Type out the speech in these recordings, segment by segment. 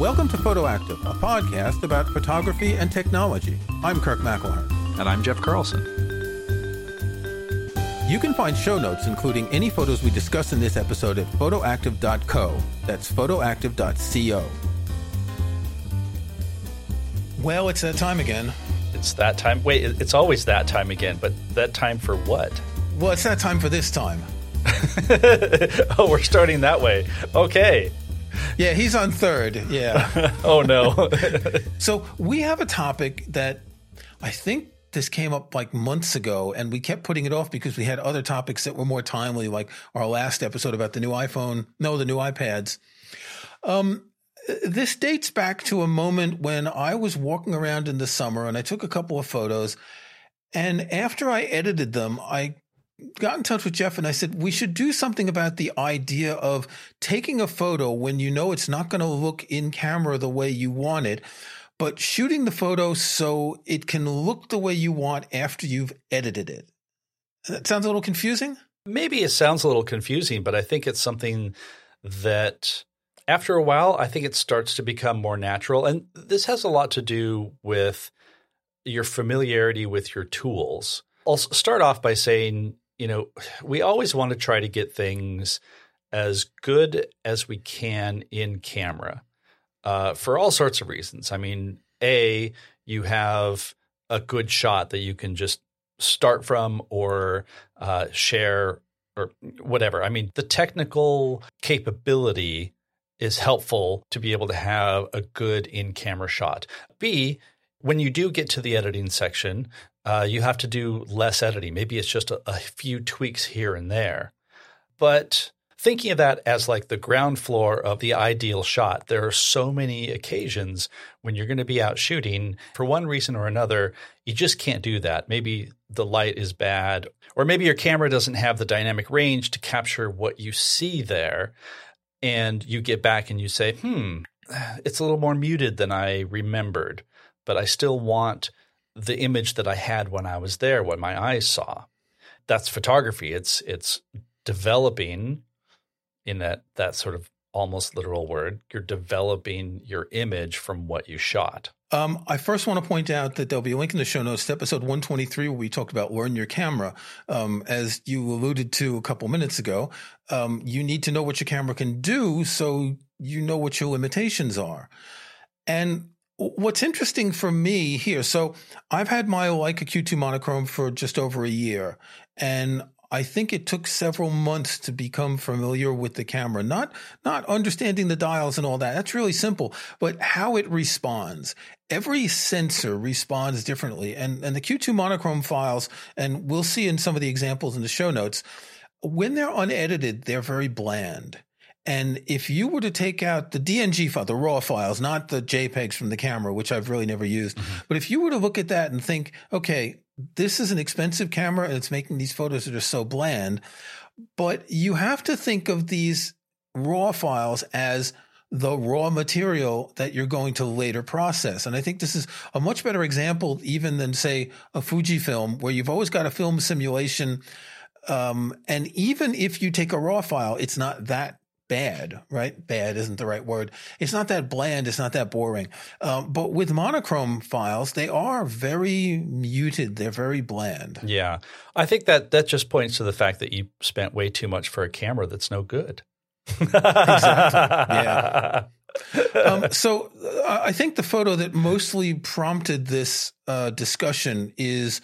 Welcome to Photoactive, a podcast about photography and technology. I'm Kirk McElhearn. And I'm Jeff Carlson. You can find show notes, including any photos we discuss in this episode, at photoactive.co. That's photoactive.co. Well, it's that time again. It's that time. Wait, it's always that time again, but that time for what? Well, it's that time for this time. oh, we're starting that way. Okay. Yeah, he's on third. Yeah. oh, no. so we have a topic that I think this came up like months ago, and we kept putting it off because we had other topics that were more timely, like our last episode about the new iPhone, no, the new iPads. Um, this dates back to a moment when I was walking around in the summer and I took a couple of photos. And after I edited them, I got in touch with Jeff and I said, we should do something about the idea of taking a photo when you know it's not going to look in camera the way you want it, but shooting the photo so it can look the way you want after you've edited it. That sounds a little confusing. Maybe it sounds a little confusing, but I think it's something that after a while, I think it starts to become more natural. And this has a lot to do with your familiarity with your tools. I'll start off by saying you know, we always want to try to get things as good as we can in camera uh, for all sorts of reasons. I mean, A, you have a good shot that you can just start from or uh, share or whatever. I mean, the technical capability is helpful to be able to have a good in camera shot. B, when you do get to the editing section, uh, you have to do less editing. Maybe it's just a, a few tweaks here and there. But thinking of that as like the ground floor of the ideal shot, there are so many occasions when you're going to be out shooting for one reason or another, you just can't do that. Maybe the light is bad, or maybe your camera doesn't have the dynamic range to capture what you see there. And you get back and you say, hmm, it's a little more muted than I remembered, but I still want the image that I had when I was there, what my eyes saw. That's photography. It's it's developing in that that sort of almost literal word. You're developing your image from what you shot. Um, I first want to point out that there'll be a link in the show notes to episode 123 where we talked about learn your camera. Um, as you alluded to a couple minutes ago, um, you need to know what your camera can do so you know what your limitations are. And What's interesting for me here, so I've had my Leica Q2 monochrome for just over a year, and I think it took several months to become familiar with the camera. Not not understanding the dials and all that. That's really simple, but how it responds. Every sensor responds differently, and and the Q2 monochrome files, and we'll see in some of the examples in the show notes. When they're unedited, they're very bland. And if you were to take out the DNG file, the raw files, not the JPEGs from the camera, which I've really never used, mm-hmm. but if you were to look at that and think, okay, this is an expensive camera and it's making these photos that are so bland, but you have to think of these raw files as the raw material that you're going to later process. And I think this is a much better example even than say a Fujifilm where you've always got a film simulation. Um, and even if you take a raw file, it's not that bad, right? Bad isn't the right word. It's not that bland. It's not that boring. Um, but with monochrome files, they are very muted. They're very bland. Yeah. I think that that just points to the fact that you spent way too much for a camera that's no good. exactly. Yeah. Um, so uh, I think the photo that mostly prompted this uh, discussion is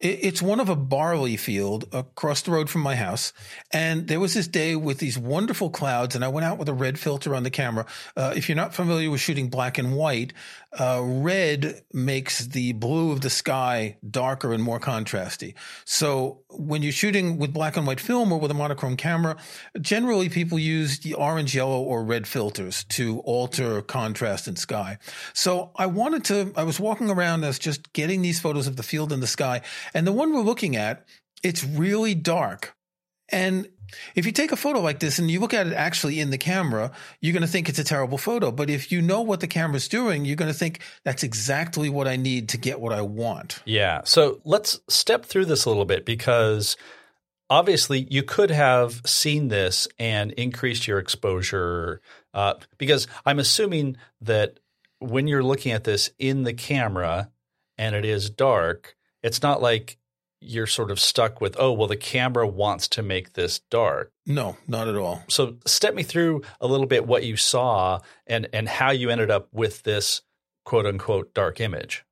it's one of a barley field across the road from my house. And there was this day with these wonderful clouds, and I went out with a red filter on the camera. Uh, if you're not familiar with shooting black and white, uh, red makes the blue of the sky darker and more contrasty. So when you're shooting with black and white film or with a monochrome camera, generally people use the orange, yellow, or red filters to alter contrast in sky. So I wanted to, I was walking around as just getting these photos of the field and the sky. And the one we're looking at, it's really dark. And if you take a photo like this and you look at it actually in the camera, you're going to think it's a terrible photo. But if you know what the camera's doing, you're going to think that's exactly what I need to get what I want. Yeah. So let's step through this a little bit because obviously you could have seen this and increased your exposure Uh, because I'm assuming that when you're looking at this in the camera and it is dark, it's not like you're sort of stuck with, oh, well, the camera wants to make this dark. No, not at all. So step me through a little bit what you saw and and how you ended up with this quote unquote dark image.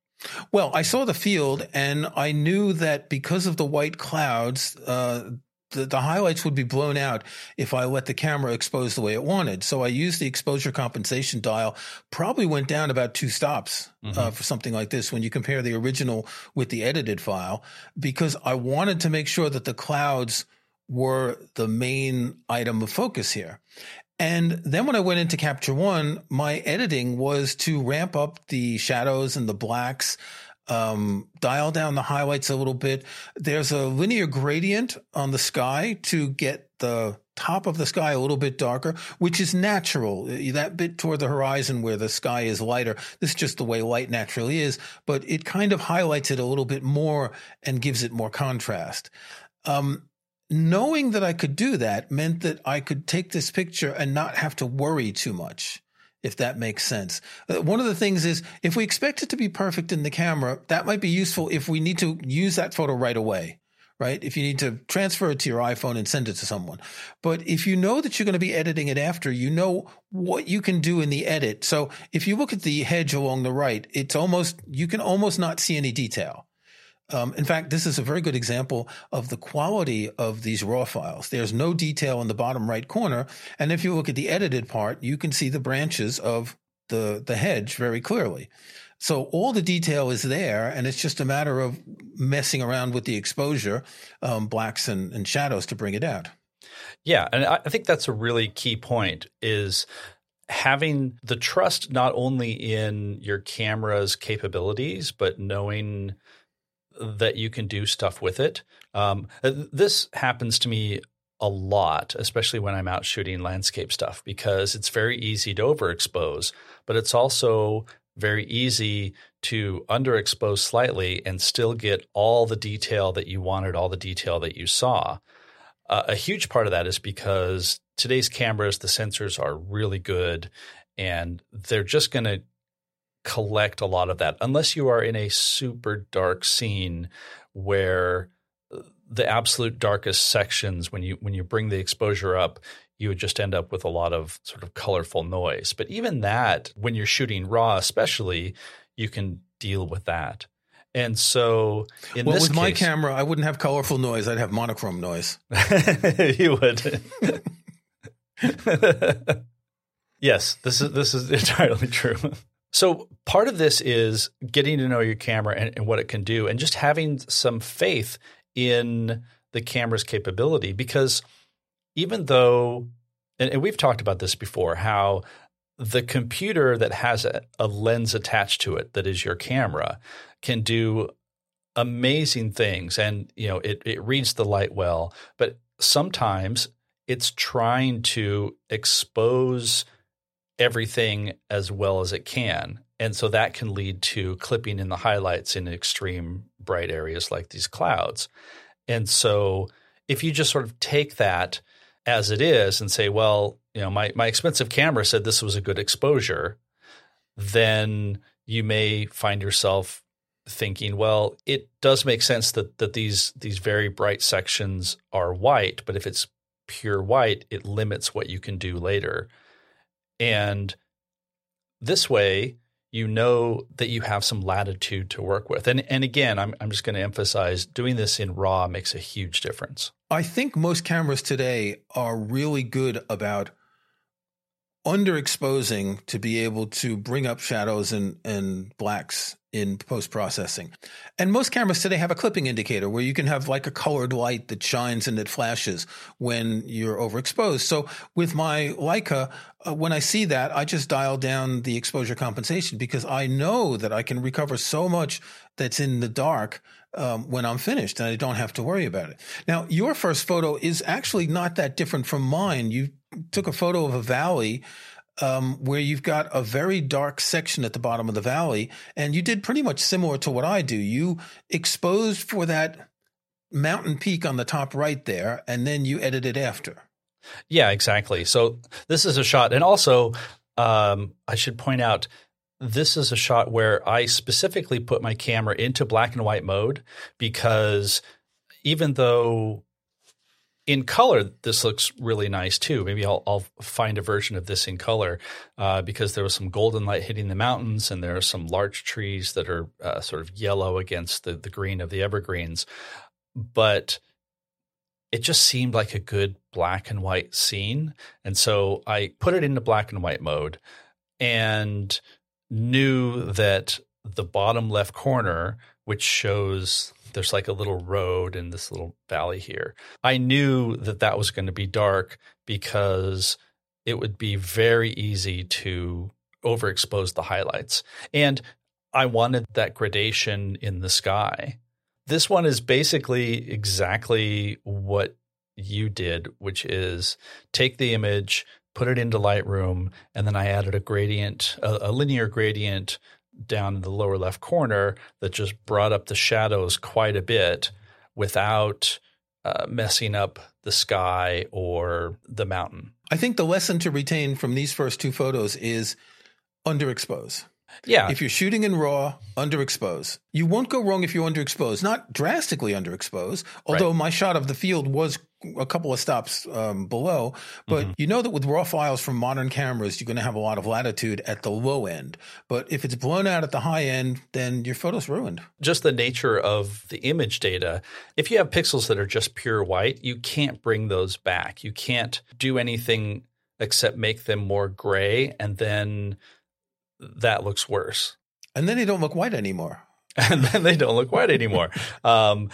Well, I saw the field and I knew that because of the white clouds, uh, the, the, highlights would be blown out if I let the camera expose the way it wanted. So I used the exposure compensation dial, probably went down about two stops uh, mm-hmm. uh, for something like this when you compare the original with the edited file, because I wanted to make sure that the clouds were the main item of focus here. And then when I went into Capture One, my editing was to ramp up the shadows and the blacks, um, dial down the highlights a little bit. There's a linear gradient on the sky to get the top of the sky a little bit darker, which is natural. That bit toward the horizon where the sky is lighter, this is just the way light naturally is, but it kind of highlights it a little bit more and gives it more contrast. Um, knowing that I could do that meant that I could take this picture and not have to worry too much, if that makes sense. Uh, one of the things is if we expect it to be perfect in the camera, that might be useful if we need to use that photo right away. Right. If you need to transfer it to your iPhone and send it to someone. But if you know that you're going to be editing it after, you know what you can do in the edit. So if you look at the hedge along the right, it's almost, you can almost not see any detail. Um, in fact, this is a very good example of the quality of these raw files. There's no detail in the bottom right corner. And if you look at the edited part, you can see the branches of the, the hedge very clearly. So all the detail is there, and it's just a matter of messing around with the exposure, um, blacks and, and shadows to bring it out. Yeah, and I think that's a really key point is having the trust not only in your camera's capabilities, but knowing – that you can do stuff with it. Um, uh, this happens to me a lot, especially when I'm out shooting landscape stuff, because it's very easy to overexpose, but it's also very easy to underexpose slightly and still get all the detail that you wanted, all the detail that you saw. Uh, a huge part of that is because today's cameras, the sensors are really good and they're just going to collect a lot of that unless you are in a super dark scene where uh, the absolute darkest sections when you when you bring the exposure up you would just end up with a lot of sort of colorful noise. But even that when you're shooting raw especially you can deal with that. And so in well, this with case, my camera i wouldn't have colorful noise i'd have monochrome noise. You would. Yes this is this is entirely true so part of this is getting to know your camera and, and, what it can do, and just having some faith in the camera's capability. Because even though, and, and we've talked about this before, how the computer that has a, a lens attached to it that is your camera can do amazing things, and you know it it reads the light well, but sometimes it's trying to expose everything as well as it can. And so that can lead to clipping in the highlights in extreme bright areas like these clouds. And so if you just sort of take that as it is and say, well, you know, my, my expensive camera said this was a good exposure, then you may find yourself thinking, well, it does make sense that that these these very bright sections are white, but if it's pure white, it limits what you can do later. And this way, you know that you have some latitude to work with. And and again, I'm I'm just going to emphasize doing this in RAW makes a huge difference. I think most cameras today are really good about underexposing to be able to bring up shadows and, and blacks in post processing. And most cameras today have a clipping indicator where you can have like a colored light that shines and that flashes when you're overexposed. So with my Leica, uh, when I see that, I just dial down the exposure compensation because I know that I can recover so much that's in the dark um, when I'm finished and I don't have to worry about it. Now, your first photo is actually not that different from mine. You took a photo of a valley um, where you've got a very dark section at the bottom of the valley, and you did pretty much similar to what I do. You exposed for that mountain peak on the top right there, and then you edited after. Yeah, exactly. So this is a shot, and also um, I should point out this is a shot where I specifically put my camera into black and white mode because even though in color this looks really nice too. Maybe I'll, I'll find a version of this in color uh, because there was some golden light hitting the mountains and there are some large trees that are uh, sort of yellow against the, the green of the evergreens. But it just seemed like a good black and white scene. And so I put it into black and white mode and knew that the bottom left corner, which shows there's like a little road in this little valley here. I knew that that was going to be dark because it would be very easy to overexpose the highlights. And I wanted that gradation in the sky. This one is basically exactly what you did, which is take the image, put it into Lightroom, and then I added a gradient, a, a linear gradient down in the lower left corner that just brought up the shadows quite a bit without uh, messing up the sky or the mountain. I think the lesson to retain from these first two photos is underexpose. Yeah. If you're shooting in RAW, underexpose. You won't go wrong if you're underexposed, not drastically underexposed, although right. my shot of the field was a couple of stops um, below. But mm-hmm. you know that with RAW files from modern cameras, you're going to have a lot of latitude at the low end. But if it's blown out at the high end, then your photo's ruined. Just the nature of the image data. If you have pixels that are just pure white, you can't bring those back. You can't do anything except make them more gray and then that looks worse. And then they don't look white anymore. and then they don't look white anymore. um,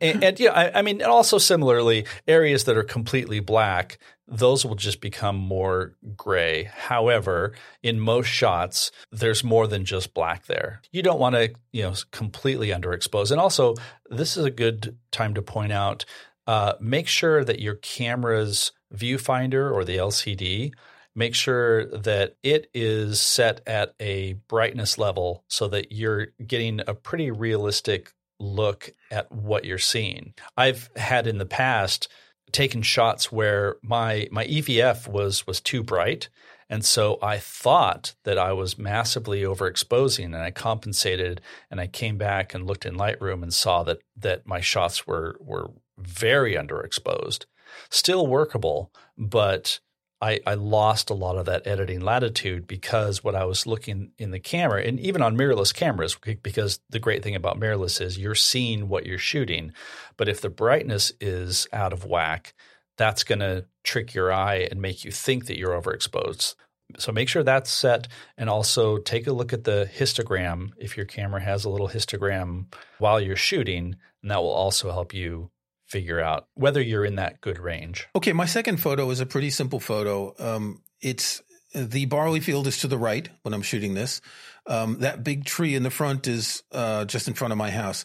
and, and yeah, I, I, mean, and also similarly, areas that are completely black, those will just become more gray. However, in most shots, there's more than just black there. You don't want to, you know, completely underexpose. And also, this is a good time to point out: uh, make sure that your camera's viewfinder or the LCD make sure that it is set at a brightness level so that you're getting a pretty realistic look at what you're seeing. I've had in the past taken shots where my my EVF was was too bright and so I thought that I was massively overexposing and I compensated and I came back and looked in Lightroom and saw that that my shots were were very underexposed. Still workable, but I, I lost a lot of that editing latitude because what I was looking in the camera, and even on mirrorless cameras, because the great thing about mirrorless is you're seeing what you're shooting. But if the brightness is out of whack, that's going to trick your eye and make you think that you're overexposed. So make sure that's set and also take a look at the histogram if your camera has a little histogram while you're shooting, and that will also help you figure out whether you're in that good range. Okay, my second photo is a pretty simple photo. Um, it's the barley field is to the right when I'm shooting this. Um, that big tree in the front is uh, just in front of my house.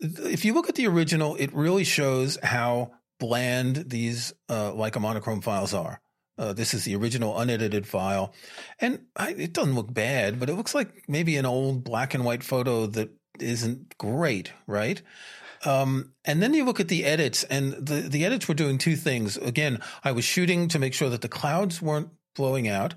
If you look at the original, it really shows how bland these uh, Leica monochrome files are. Uh, this is the original unedited file, and I, it doesn't look bad, but it looks like maybe an old black and white photo that isn't great, right? Um, and then you look at the edits, and the, the edits were doing two things. Again, I was shooting to make sure that the clouds weren't blowing out.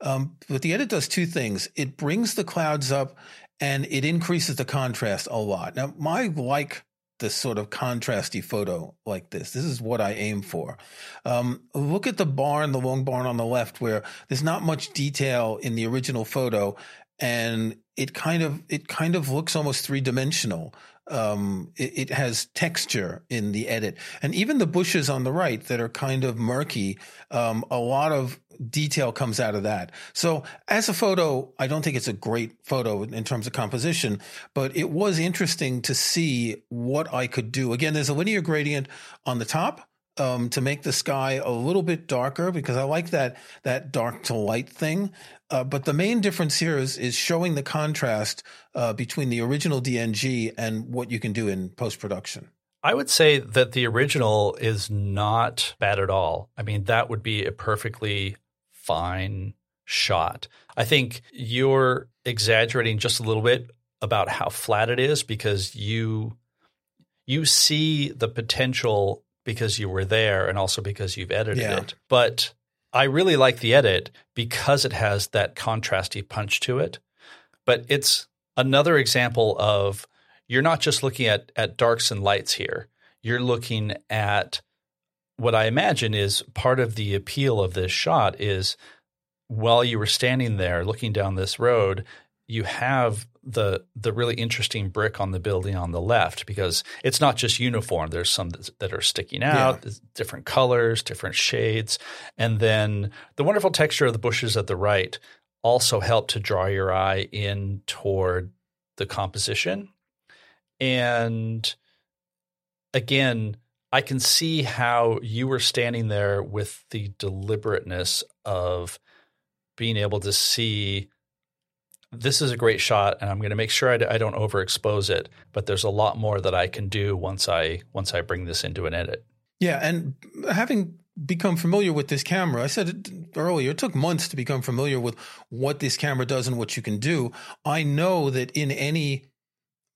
Um, but the edit does two things. It brings the clouds up and it increases the contrast a lot. Now, I like this sort of contrasty photo like this. This is what I aim for. Um, look at the barn, the long barn on the left, where there's not much detail in the original photo, and it kind of it kind of looks almost three dimensional um, it, it, has texture in the edit, and even the bushes on the right that are kind of murky. Um, a lot of detail comes out of that. So as a photo, I don't think it's a great photo in terms of composition, but it was interesting to see what I could do. Again, there's a linear gradient on the top. Um, to make the sky a little bit darker because I like that that dark to light thing. Uh, but the main difference here is is showing the contrast uh, between the original DNG and what you can do in post production. I would say that the original is not bad at all. I mean, that would be a perfectly fine shot. I think you're exaggerating just a little bit about how flat it is because you you see the potential because you were there and also because you've edited Yeah. it. But I really like the edit because it has that contrasty punch to it. But it's another example of you're not just looking at at darks and lights here. You're looking at what I imagine is part of the appeal of this shot is while you were standing there looking down this road, you have the the really interesting brick on the building on the left because it's not just uniform. There's some that, are sticking out, there's different colors, different shades, and then the wonderful texture of the bushes at the right also help to draw your eye in toward the composition. And again, I can see how you were standing there with the deliberateness of being able to see this is a great shot and I'm going to make sure I, don't overexpose it, but there's a lot more that I can do once I once I bring this into an edit. Yeah, and having become familiar with this camera, I said it earlier, it took months to become familiar with what this camera does and what you can do. I know that in any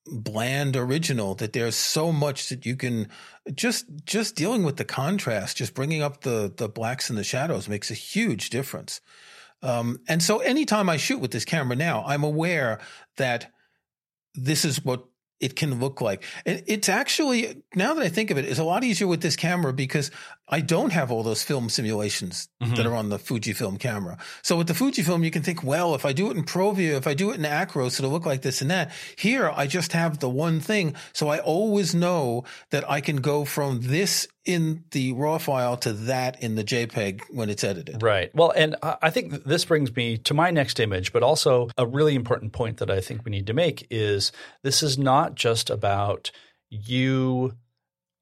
bland original that there's so much that you can just just dealing with the contrast just bringing up the the blacks and the shadows makes a huge difference um, and so anytime i shoot with this camera now i'm aware that this is what it can look like. And it's actually, now that I think of it, it's a lot easier with this camera because I don't have all those film simulations Mhm. that are on the Fujifilm camera. So with the Fujifilm, you can think, well, if I do it in Provia, if I do it in Acros, it'll look like this and that. Here, I just have the one thing. So I always know that I can go from this in the raw file to that in the JPEG when it's edited. Right. Well, and I think this brings me to my next image, but also a really important point that I think we need to make is this is not just about you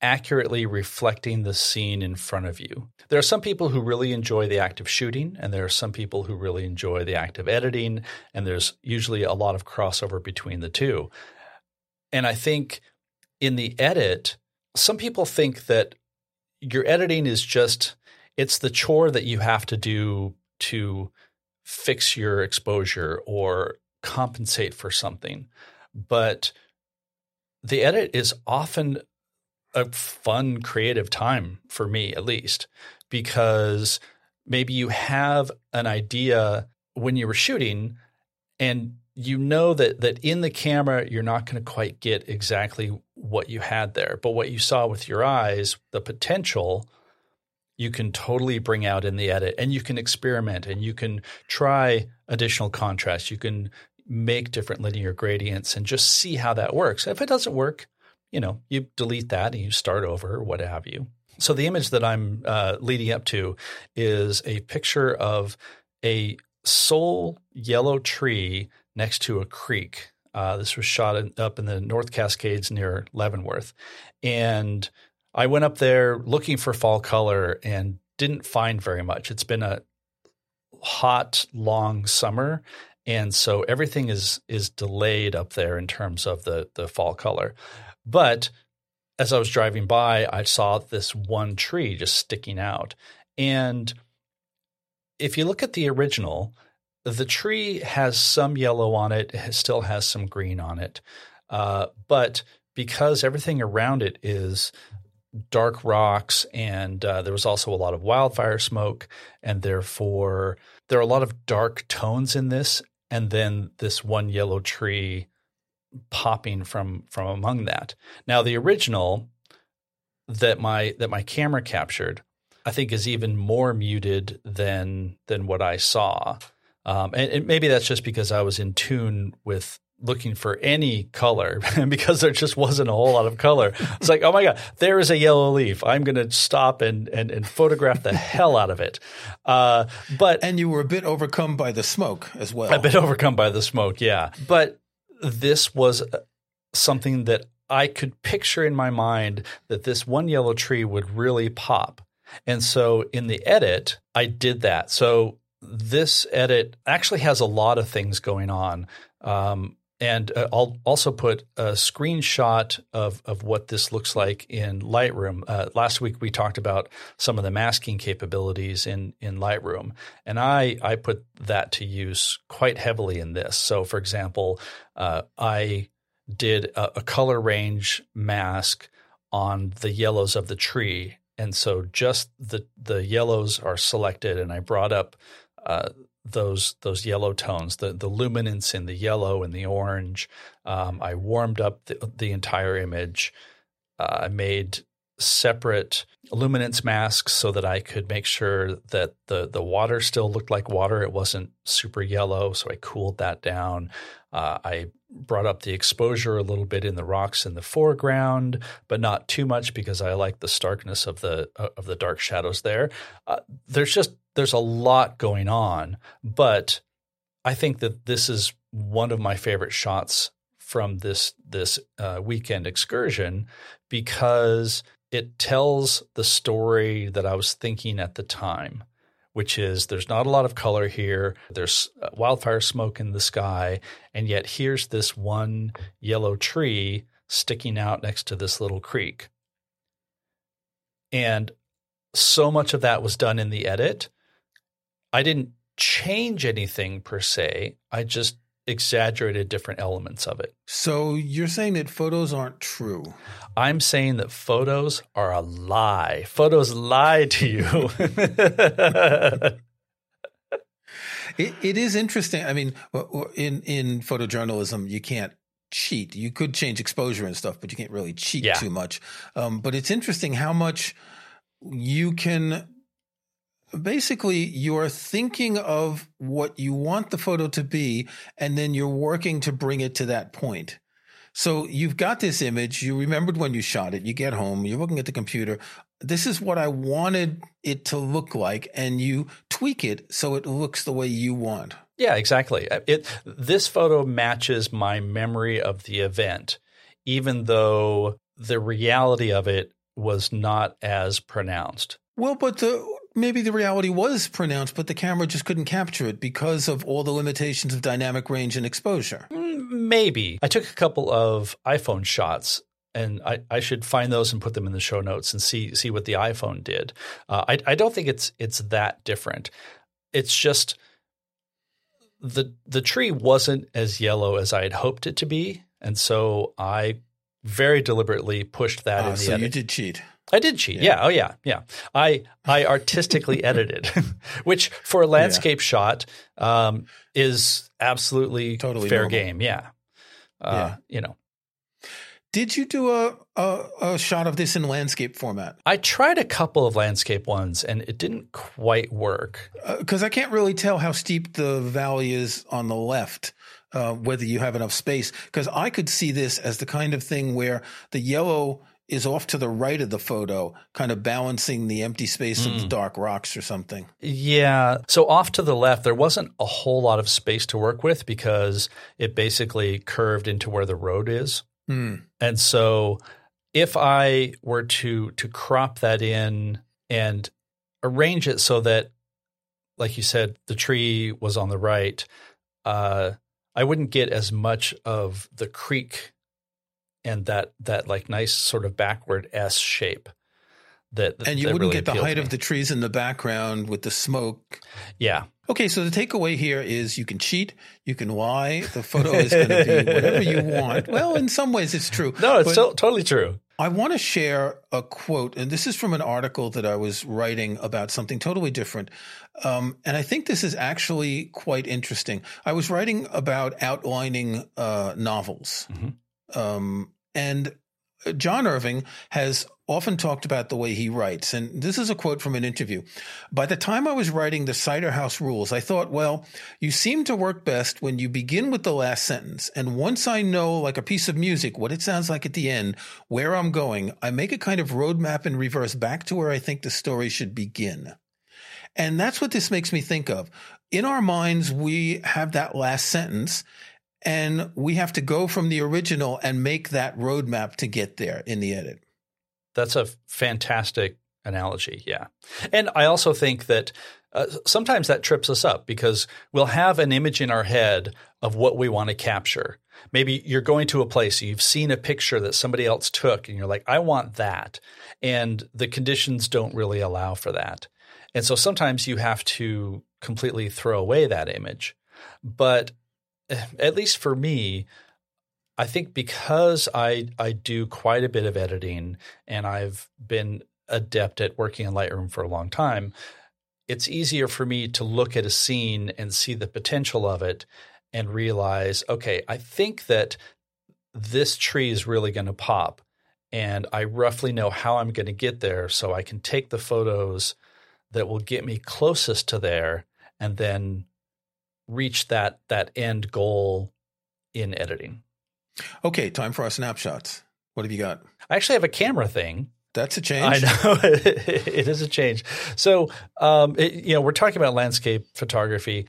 accurately reflecting the scene in front of you. There are some people who really enjoy the act of shooting, and there are some people who really enjoy the act of editing, and there's usually a lot of crossover between the two. And I think in the edit, some people think that your editing is just it's the chore that you have to do to fix your exposure or compensate for something. But the edit is often a fun, creative time for me, at least, because maybe you have an idea when you were shooting and you know that that in the camera you're not going to quite get exactly what you had there. But what you saw with your eyes the potential you can totally bring out in the edit and you can experiment and you can try additional contrast you can make different linear gradients and just see how that works. If it doesn't work you know you delete that and you start over what have you so the image that i'm uh, leading up to is a picture of a sole yellow tree next to a creek. Uh, this was shot in, up in the North Cascades near Leavenworth. And I went up there looking for fall color and didn't find very much. It's been a hot, long summer. And so everything is is delayed up there in terms of the the fall color. But as I was driving by, I saw this one tree just sticking out. And if you look at the original, the tree has some yellow on it, it still has some green on it. Uh, but because everything around it is dark rocks and uh, there was also a lot of wildfire smoke, and therefore there are a lot of dark tones in this, and then this one yellow tree popping from from among that. Now the original that my that my camera captured I think is even more muted than than what I saw. Um, and, and maybe that's just because I was in tune with looking for any color and because there just wasn't a whole lot of color. It's like, oh my God, there is a yellow leaf. I'm going to stop and, and, and photograph the hell out of it. Uh, but And you were a bit overcome by the smoke as well. a bit overcome by the smoke, yeah. But this was uh, something that I could picture in my mind that this one yellow tree would really pop. And so in the edit, I did that. So this edit actually has a lot of things going on. Um, and uh, I'll also put a screenshot of, of what this looks like in Lightroom. Uh, last week we talked about some of the masking capabilities in, in Lightroom, and I, I put that to use quite heavily in this. So, for example, uh, I did a, a color range mask on the yellows of the tree and so just the the yellows are selected, and I brought up uh, those those yellow tones, the the luminance in the yellow and the orange. Um, I warmed up the, the entire image. Uh, I made separate luminance masks so that I could make sure that the the water still looked like water. It wasn't super yellow, so I cooled that down. Uh, I brought up the exposure a little bit in the rocks in the foreground, but not too much because I like the starkness of the uh, of the dark shadows there. Uh, there's just there's a lot going on, but I think that this is one of my favorite shots from this this uh, weekend excursion because it tells the story that I was thinking at the time, which is there's not a lot of color here. There's wildfire smoke in the sky, and yet here's this one yellow tree sticking out next to this little creek. And so much of that was done in the edit. I didn't change anything per se. I just exaggerated different elements of it. So you're saying that photos aren't true? I'm saying that photos are a lie. Photos lie to you. it, it is interesting. I mean, in in photojournalism, you can't cheat. You could change exposure and stuff, but you can't really cheat yeah. too much. Um, but it's interesting how much you can basically you're thinking of what you want the photo to be and then you're working to bring it to that point. So you've got this image. You remembered when you shot it. You get home. You're looking at the computer. This is what i wanted it to look like and you tweak it so it looks the way you want. Yeah exactly. Uh, it this photo matches my memory of the event even though the reality of it was not as pronounced. Well, but the maybe the reality was pronounced, but the camera just couldn't capture it because of all the limitations of dynamic range and exposure. Mm, maybe. I took a couple of iPhone shots and I, I, should find those and put them in the show notes and see see what the iPhone did. Uh, I, I don't think it's it's that different. It's just the the tree wasn't as yellow as I had hoped it to be, and so I very deliberately pushed that uh, in the so edit. you did cheat. I did cheat. Yeah. yeah. Oh yeah. Yeah. I I artistically edited, which for a landscape yeah. shot um, is absolutely totally fair normal. game. Yeah. Uh, yeah. You know. Did you do a, a, a shot of this in landscape format? I tried a couple of landscape ones and it didn't quite work. Because uh, I can't really tell how steep the valley is on the left. Uh, whether you have enough space, because I could see this as the kind of thing where the yellow is off to the right of the photo, kind of balancing the empty space mm. of the hmm. dark rocks or something. Yeah. So off to the left, there wasn't a whole lot of space to work with because it basically curved into where the road is. Mm. And so if I were to to crop that in and arrange it so that, like you said, the tree was on the right, uh, I wouldn't get as much of the creek and that that like nice sort of backward S shape. That, and you that wouldn't really get the height of the trees in the background with the smoke. Yeah. Okay, so the takeaway here is you can cheat, you can lie. The photo is going to be whatever you want. Well, in some ways, it's true. No, it's so, totally true. I want to share a quote, and this is from an article that I was writing about something totally different. Um, and I think this is actually quite interesting. I was writing about outlining uh, novels. Mm-hmm. Um, and John Irving has often talked about the way he writes. And this is a quote from an interview. By the time I was writing the Cider House Rules, I thought, well, you seem to work best when you begin with the last sentence. And once I know, like a piece of music, what it sounds like at the end, where I'm going, I make a kind of roadmap in reverse back to where I think the story should begin. And that's what this makes me think of. In our minds, we have that last sentence and we have to go from the original and make that roadmap to get there in the edit. That's a fantastic analogy. Yeah. And I also think that uh, sometimes that trips us up because we'll have an image in our head of what we want to capture. Maybe you're going to a place, you've seen a picture that somebody else took, and you're like, I want that. And the conditions don't really allow for that. And so sometimes you have to completely throw away that image. But at least for me, I think because I I do quite a bit of editing and I've been adept at working in Lightroom for a long time, it's easier for me to look at a scene and see the potential of it and realize, okay, I think that this tree is really going to pop. And I roughly know how I'm going to get there. So I can take the photos that will get me closest to there and then reach that that end goal in editing. Okay, time for our snapshots. What have you got? I actually have a camera thing. That's a change. I know it is a change. So, um, it, you know, we're talking about landscape photography.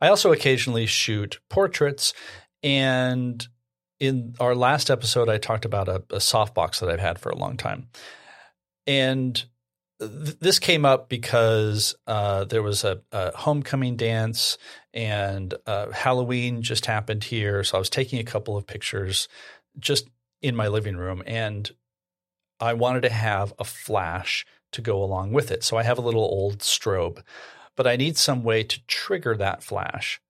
I also occasionally shoot portraits, and in our last episode, I talked about a, a softbox that I've had for a long time, and th- this came up because uh, there was a, a, homecoming dance and uh, Halloween just happened here, so I was taking a couple of pictures just in my living room, and I wanted to have a flash to go along with it. So I have a little old strobe, but I need some way to trigger that flash.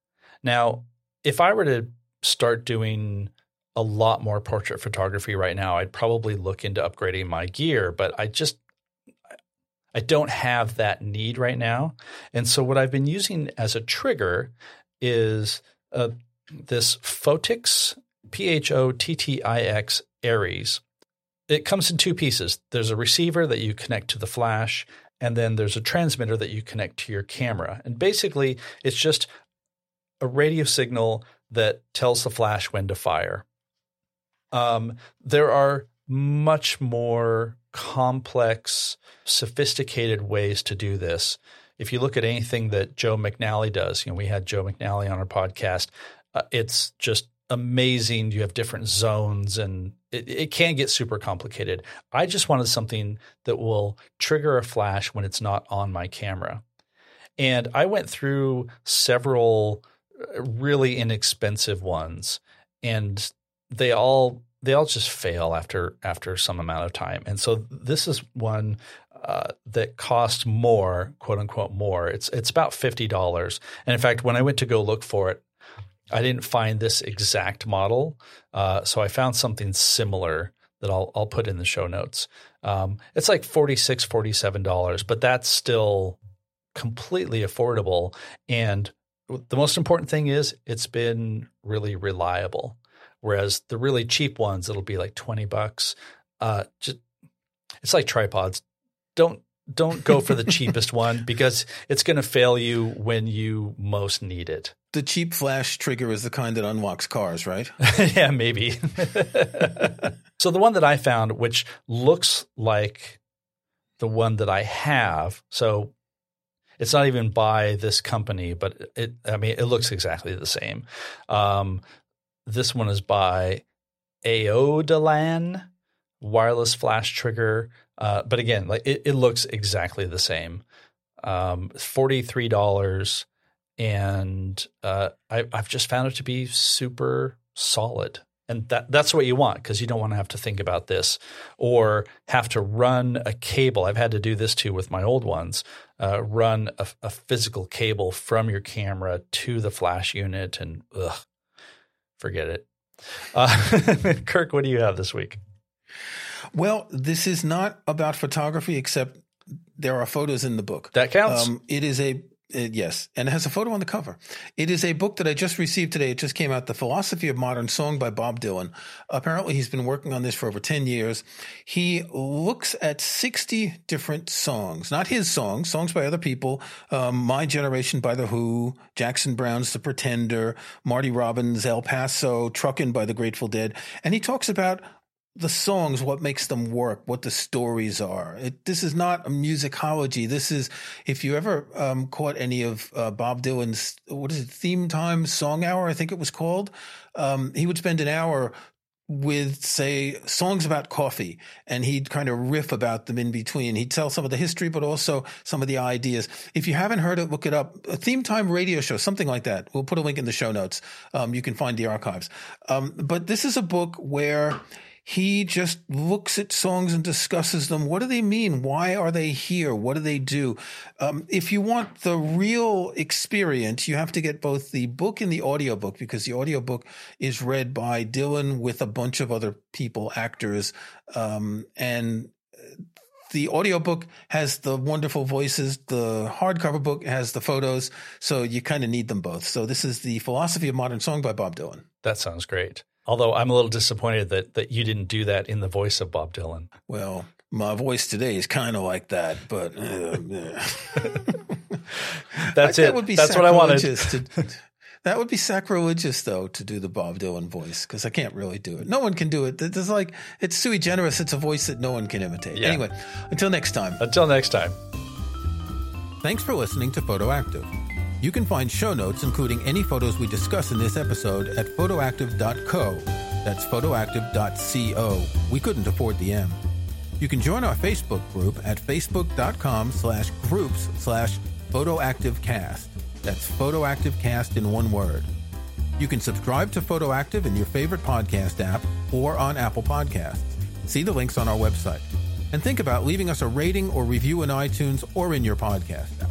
Now, if I were to start doing a lot more portrait photography right now, I'd probably look into upgrading my gear, but I just I don't have that need right now. And so what I've been using as a trigger is uh, this Phottix, P H O T T I X Ares it comes in two pieces. There's a receiver that you connect to the flash, and then there's a transmitter that you connect to your camera. And basically, it's just a radio signal that tells the flash when to fire. Um, there are much more complex, sophisticated ways to do this. If you look at anything that Joe McNally does, you know, we had Joe McNally on our podcast. Uh, it's just amazing. You have different zones and it, it, can get super complicated. I just wanted something that will trigger a flash when it's not on my camera. And I went through several uh, really inexpensive ones and they all they all just fail after after some amount of time. And so this is one uh, that cost more, quote unquote, more. It's it's about fifty dollars. And in fact, when I went to go look for it, I didn't find this exact model, uh, so I found something similar that I'll I'll put in the show notes. Um, it's like 46 $47, but that's still completely affordable. And the most important thing is it's been really reliable. Whereas the really cheap ones, it'll be like 20 bucks. Uh, just, it's like tripods. Don't don't go for the cheapest one because it's going to fail you when you most need it. The cheap flash trigger is the kind that unlocks cars, right? yeah, maybe. so the one that I found, which looks like the one that I have, so it's not even by this company, but it, I mean, it looks exactly the same. Um, this one is by Aodelan wireless flash trigger. Uh, but again, like it, it, looks exactly the same. Um, Forty three dollars, and uh, I, I've just found it to be super solid. And that that's what you want because you don't want to have to think about this or have to run a cable. I've had to do this too with my old ones. Uh, run a, a, physical cable from your camera to the flash unit, and ugh, forget it. Uh, Kirk, what do you have this week? Well, this is not about photography, except there are photos in the book. That counts. Um, it is a it, yes, and it has a photo on the cover. It is a book that I just received today. It just came out, The Philosophy of Modern Song by Bob Dylan. Apparently, he's been working on this for over 10 years. He looks at 60 different songs, not his songs, songs by other people. Um, My Generation by The Who, Jackson Browne's The Pretender, Marty Robbins' El Paso, Truckin' by The Grateful Dead. And he talks about the songs, what makes them work, what the stories are. It, this is not a musicology. This is, if you ever um, caught any of uh, Bob Dylan's, what is it, theme time song hour, I think it was called, um, he would spend an hour with say songs about coffee and he'd kind of riff about them in between. He'd tell some of the history but also some of the ideas. If you haven't heard it look it up. A theme time radio show something like that. We'll put a link in the show notes. Um, you can find the archives. Um, but this is a book where he just looks at songs and discusses them. What do they mean? Why are they here? What do they do? Um, if you want the real experience, you have to get both the book and the audiobook because the audiobook is read by Dylan with a bunch of other people, actors. Um, and the audiobook has the wonderful voices. The hardcover book has the photos. So you kind of need them both. So this is the philosophy of modern song by Bob Dylan. That sounds great. Although I'm a little disappointed that that you didn't do that in the voice of Bob Dylan. Well, my voice today is kind of like that, but uh, that's it. That That's what I wanted. To, that would be sacrilegious, though, to do the Bob Dylan voice because I can't really do it. No one can do it. It's like it's sui generis. It's a voice that no one can imitate. Yeah. Anyway, until next time. Until next time. Thanks for listening to Photoactive. You can find show notes, including any photos we discuss in this episode, at photoactive.co. That's photoactive.co. We couldn't afford the M. You can join our Facebook group at facebook.com slash groups slash photoactivecast. That's photoactivecast in one word. You can subscribe to Photoactive in your favorite podcast app or on Apple Podcasts. See the links on our website. And think about leaving us a rating or review in iTunes or in your podcast.